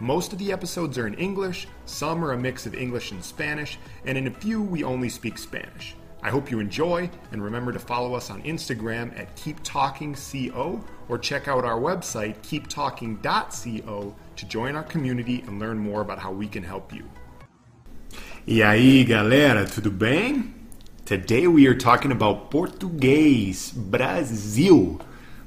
Most of the episodes are in English, some are a mix of English and Spanish, and in a few we only speak Spanish. I hope you enjoy, and remember to follow us on Instagram at KeepTalkingCO or check out our website, keeptalking.co, to join our community and learn more about how we can help you. E aí, galera, tudo bem? Today we are talking about Português, Brasil,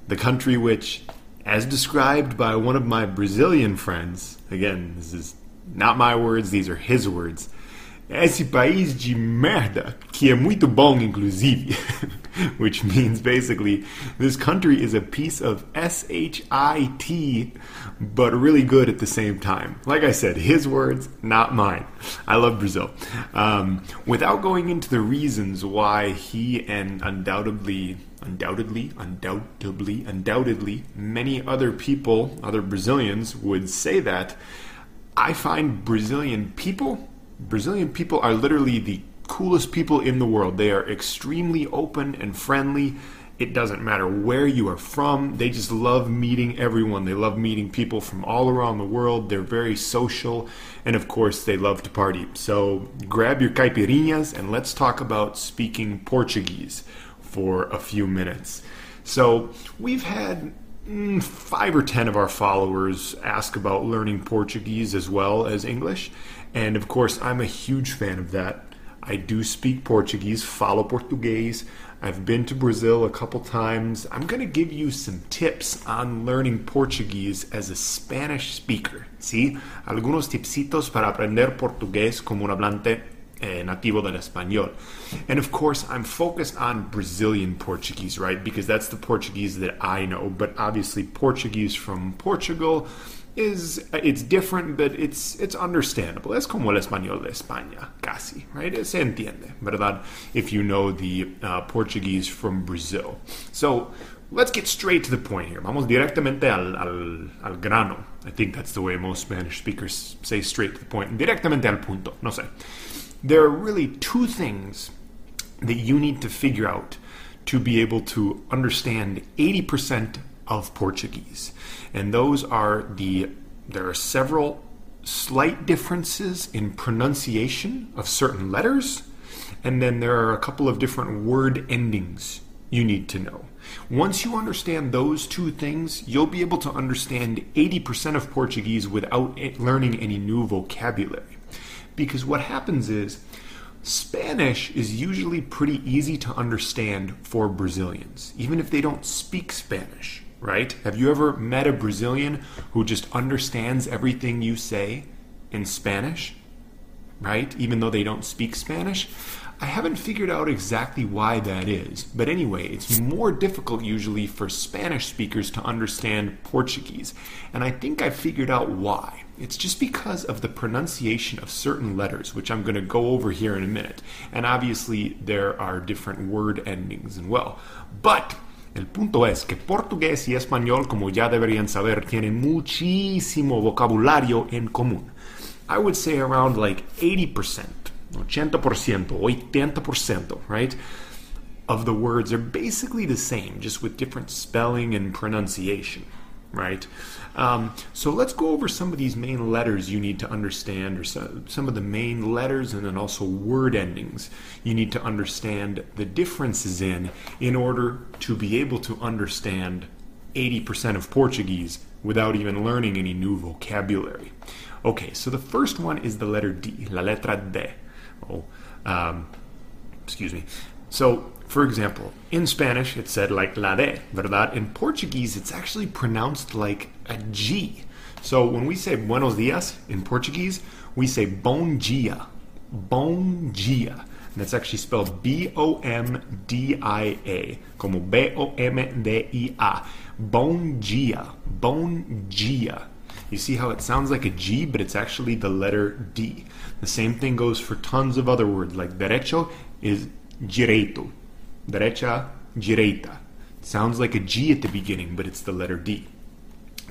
the country which as described by one of my Brazilian friends, again, this is not my words, these are his words. Esse país de merda, que é muito bom, inclusive. Which means basically, this country is a piece of shit, but really good at the same time. Like I said, his words, not mine. I love Brazil. Um, without going into the reasons why he and undoubtedly undoubtedly, undoubtedly, undoubtedly, many other people, other Brazilians would say that. I find Brazilian people, Brazilian people are literally the coolest people in the world. They are extremely open and friendly. It doesn't matter where you are from. They just love meeting everyone. They love meeting people from all around the world. They're very social. And of course, they love to party. So grab your caipirinhas and let's talk about speaking Portuguese for a few minutes. So we've had mm, five or ten of our followers ask about learning Portuguese as well as English. And of course, I'm a huge fan of that. I do speak Portuguese, falo português. I've been to Brazil a couple times. I'm going to give you some tips on learning Portuguese as a Spanish speaker. ¿sí? Algunos tipsitos para aprender portugués como un hablante eh, nativo del español. And of course, I'm focused on Brazilian Portuguese, right? Because that's the Portuguese that I know. But obviously, Portuguese from Portugal is it's different, but it's it's understandable. Es como el español de España, casi, right? Se entiende, ¿verdad? If you know the uh, Portuguese from Brazil. So let's get straight to the point here. Vamos directamente al, al, al grano. I think that's the way most Spanish speakers say straight to the point. Directamente al punto. No sé. There are really two things that you need to figure out to be able to understand 80% of Portuguese. And those are the there are several slight differences in pronunciation of certain letters, and then there are a couple of different word endings you need to know. Once you understand those two things, you'll be able to understand 80% of Portuguese without learning any new vocabulary. Because what happens is, Spanish is usually pretty easy to understand for Brazilians, even if they don't speak Spanish, right? Have you ever met a Brazilian who just understands everything you say in Spanish, right? Even though they don't speak Spanish? I haven't figured out exactly why that is, but anyway, it's more difficult usually for Spanish speakers to understand Portuguese, and I think I figured out why. It's just because of the pronunciation of certain letters, which I'm going to go over here in a minute. And obviously, there are different word endings as well. But el punto es que portugués y español, como ya deberían saber, tienen muchísimo vocabulario en común. I would say around like 80%, 80%, 80%, right? Of the words are basically the same, just with different spelling and pronunciation right? Um, so let's go over some of these main letters you need to understand, or some, of the main letters and then also word endings you need to understand the differences in in order to be able to understand 80% of Portuguese without even learning any new vocabulary. Okay, so the first one is the letter D, la letra D. Oh, um, excuse me. So for example, in Spanish it said like la de, verdad? In Portuguese it's actually pronounced like a G. So when we say buenos dias in Portuguese, we say bom dia. Bom dia. And that's actually spelled B O M D I A, como B O M D I A. Bom dia. Bom dia. You see how it sounds like a G, but it's actually the letter D. The same thing goes for tons of other words, like derecho is direito. Derecha, direita. sounds like a G at the beginning, but it's the letter D.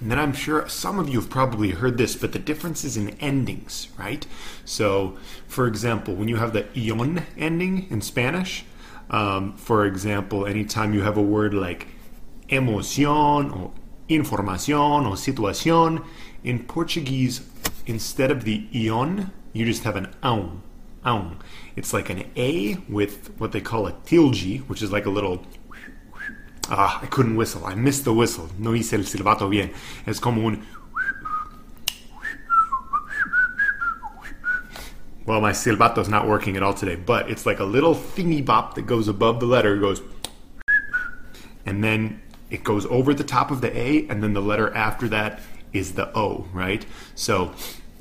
And then I'm sure some of you have probably heard this, but the difference is in endings, right? So, for example, when you have the ion ending in Spanish, um, for example, anytime you have a word like emoción or información or situación, in Portuguese, instead of the ion, you just have an aun. Aun. It's like an A with what they call a tilde, which is like a little Ah, I couldn't whistle. I missed the whistle. No hice el silbato bien. Es como un. Well, my silbato's not working at all today, but it's like a little thingy bop that goes above the letter, it goes. And then it goes over the top of the A, and then the letter after that is the O, right? So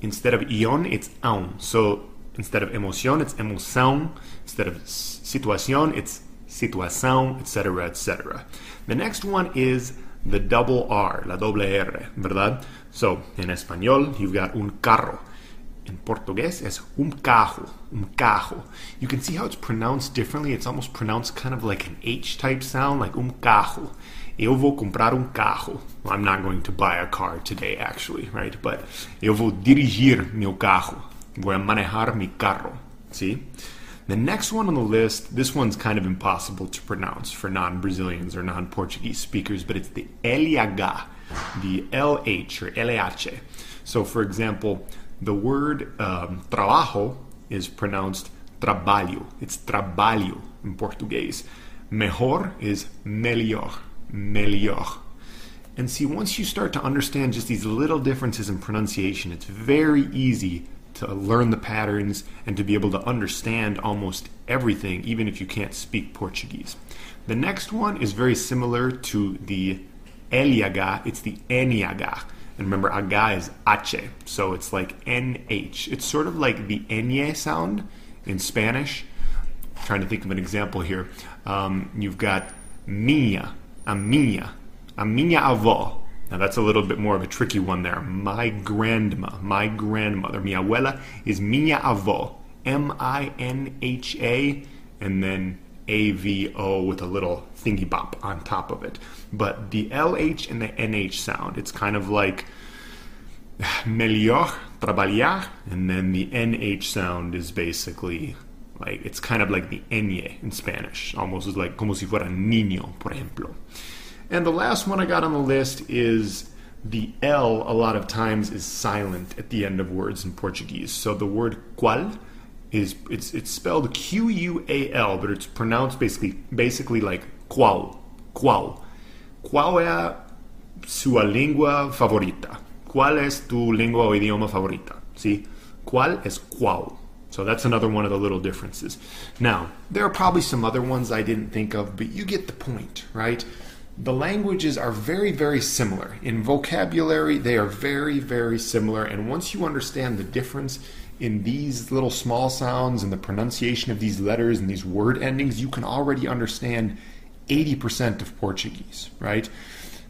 instead of ion, it's aun. So instead of emoción, it's emoção. Instead of situación, it's situação, etc., etc. The next one is the double R, la doble R, ¿verdad? So, in español, you've got un carro. In Portuguese, es un carro, un carro. You can see how it's pronounced differently. It's almost pronounced kind of like an H type sound, like un carro. Eu vou comprar um carro. Well, I'm not going to buy a car today, actually, right? But eu vou dirigir meu carro. Voy a manejar mi carro. See? The next one on the list, this one's kind of impossible to pronounce for non Brazilians or non Portuguese speakers, but it's the LH, the LH or LH. So, for example, the word um, trabajo is pronounced trabalho. It's trabalho in Portuguese. Mejor is melhor, melhor. And see, once you start to understand just these little differences in pronunciation, it's very easy to learn the patterns and to be able to understand almost everything, even if you can't speak Portuguese. The next one is very similar to the Eliaga, it's the Eniaga. And remember, aga is ache, so it's like NH. It's sort of like the enye sound in Spanish. I'm trying to think of an example here. Um, you've got minha, a minha, a minha avó. Now that's a little bit more of a tricky one there. My grandma, my grandmother, mi abuela is minha avó, M I N H A, and then A V O with a little thingy bop on top of it. But the LH and the NH sound, it's kind of like melhor, trabalhar, and then the NH sound is basically like it's kind of like the ñ in Spanish, almost like como si fuera niño, por ejemplo. And the last one I got on the list is the L, a lot of times, is silent at the end of words in Portuguese. So the word qual is it's it's spelled Q U A L, but it's pronounced basically basically like qual. Qual. Qual é sua língua favorita? Qual es tu lengua o idioma favorita? See? Qual es qual? So that's another one of the little differences. Now, there are probably some other ones I didn't think of, but you get the point, right? The languages are very, very similar. In vocabulary, they are very, very similar. And once you understand the difference in these little small sounds and the pronunciation of these letters and these word endings, you can already understand 80% of Portuguese, right?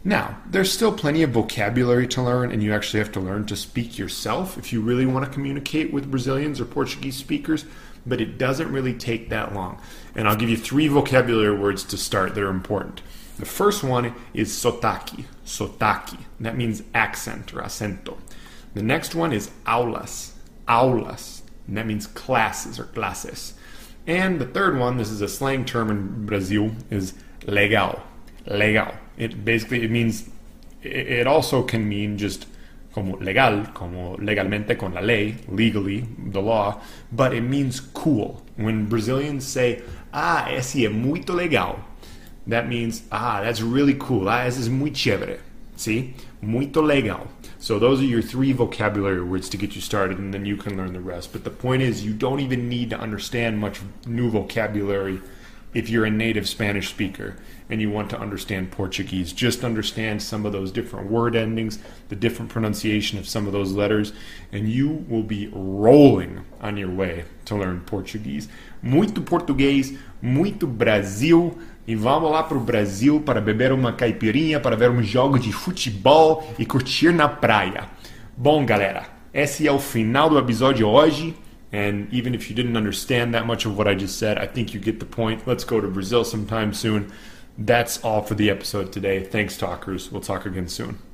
Now, there's still plenty of vocabulary to learn, and you actually have to learn to speak yourself if you really want to communicate with Brazilians or Portuguese speakers, but it doesn't really take that long. And I'll give you three vocabulary words to start that are important. The first one is sotaque, sotaque. That means accent or acento. The next one is aulas, aulas. And that means classes or clases. And the third one, this is a slang term in Brazil, is legal, legal. It basically it means it also can mean just como legal, como legalmente con la ley, legally, the law, but it means cool. When Brazilians say, ah, esse é muito legal, that means, ah, that's really cool. Ah, muy chévere. See? Muito legal. So those are your three vocabulary words to get you started, and then you can learn the rest. But the point is, you don't even need to understand much new vocabulary if you're a native Spanish speaker and you want to understand Portuguese. Just understand some of those different word endings, the different pronunciation of some of those letters, and you will be rolling on your way to learn Portuguese. Muito português, muito Brasil. E vamos lá para o Brasil para beber uma caipirinha, para ver um jogo de futebol e curtir na praia. Bom, galera, esse é o final do episódio hoje. And even if you didn't understand that much of what I just said, I think you get the point. Let's go to Brazil sometime soon. That's all for the episode today. Thanks, talkers. We'll talk again soon.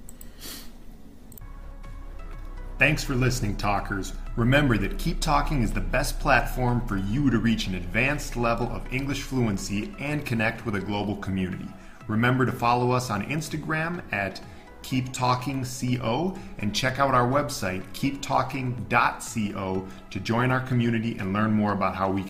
Thanks for listening, talkers. Remember that Keep Talking is the best platform for you to reach an advanced level of English fluency and connect with a global community. Remember to follow us on Instagram at Keep Talking CO and check out our website, keeptalking.co, to join our community and learn more about how we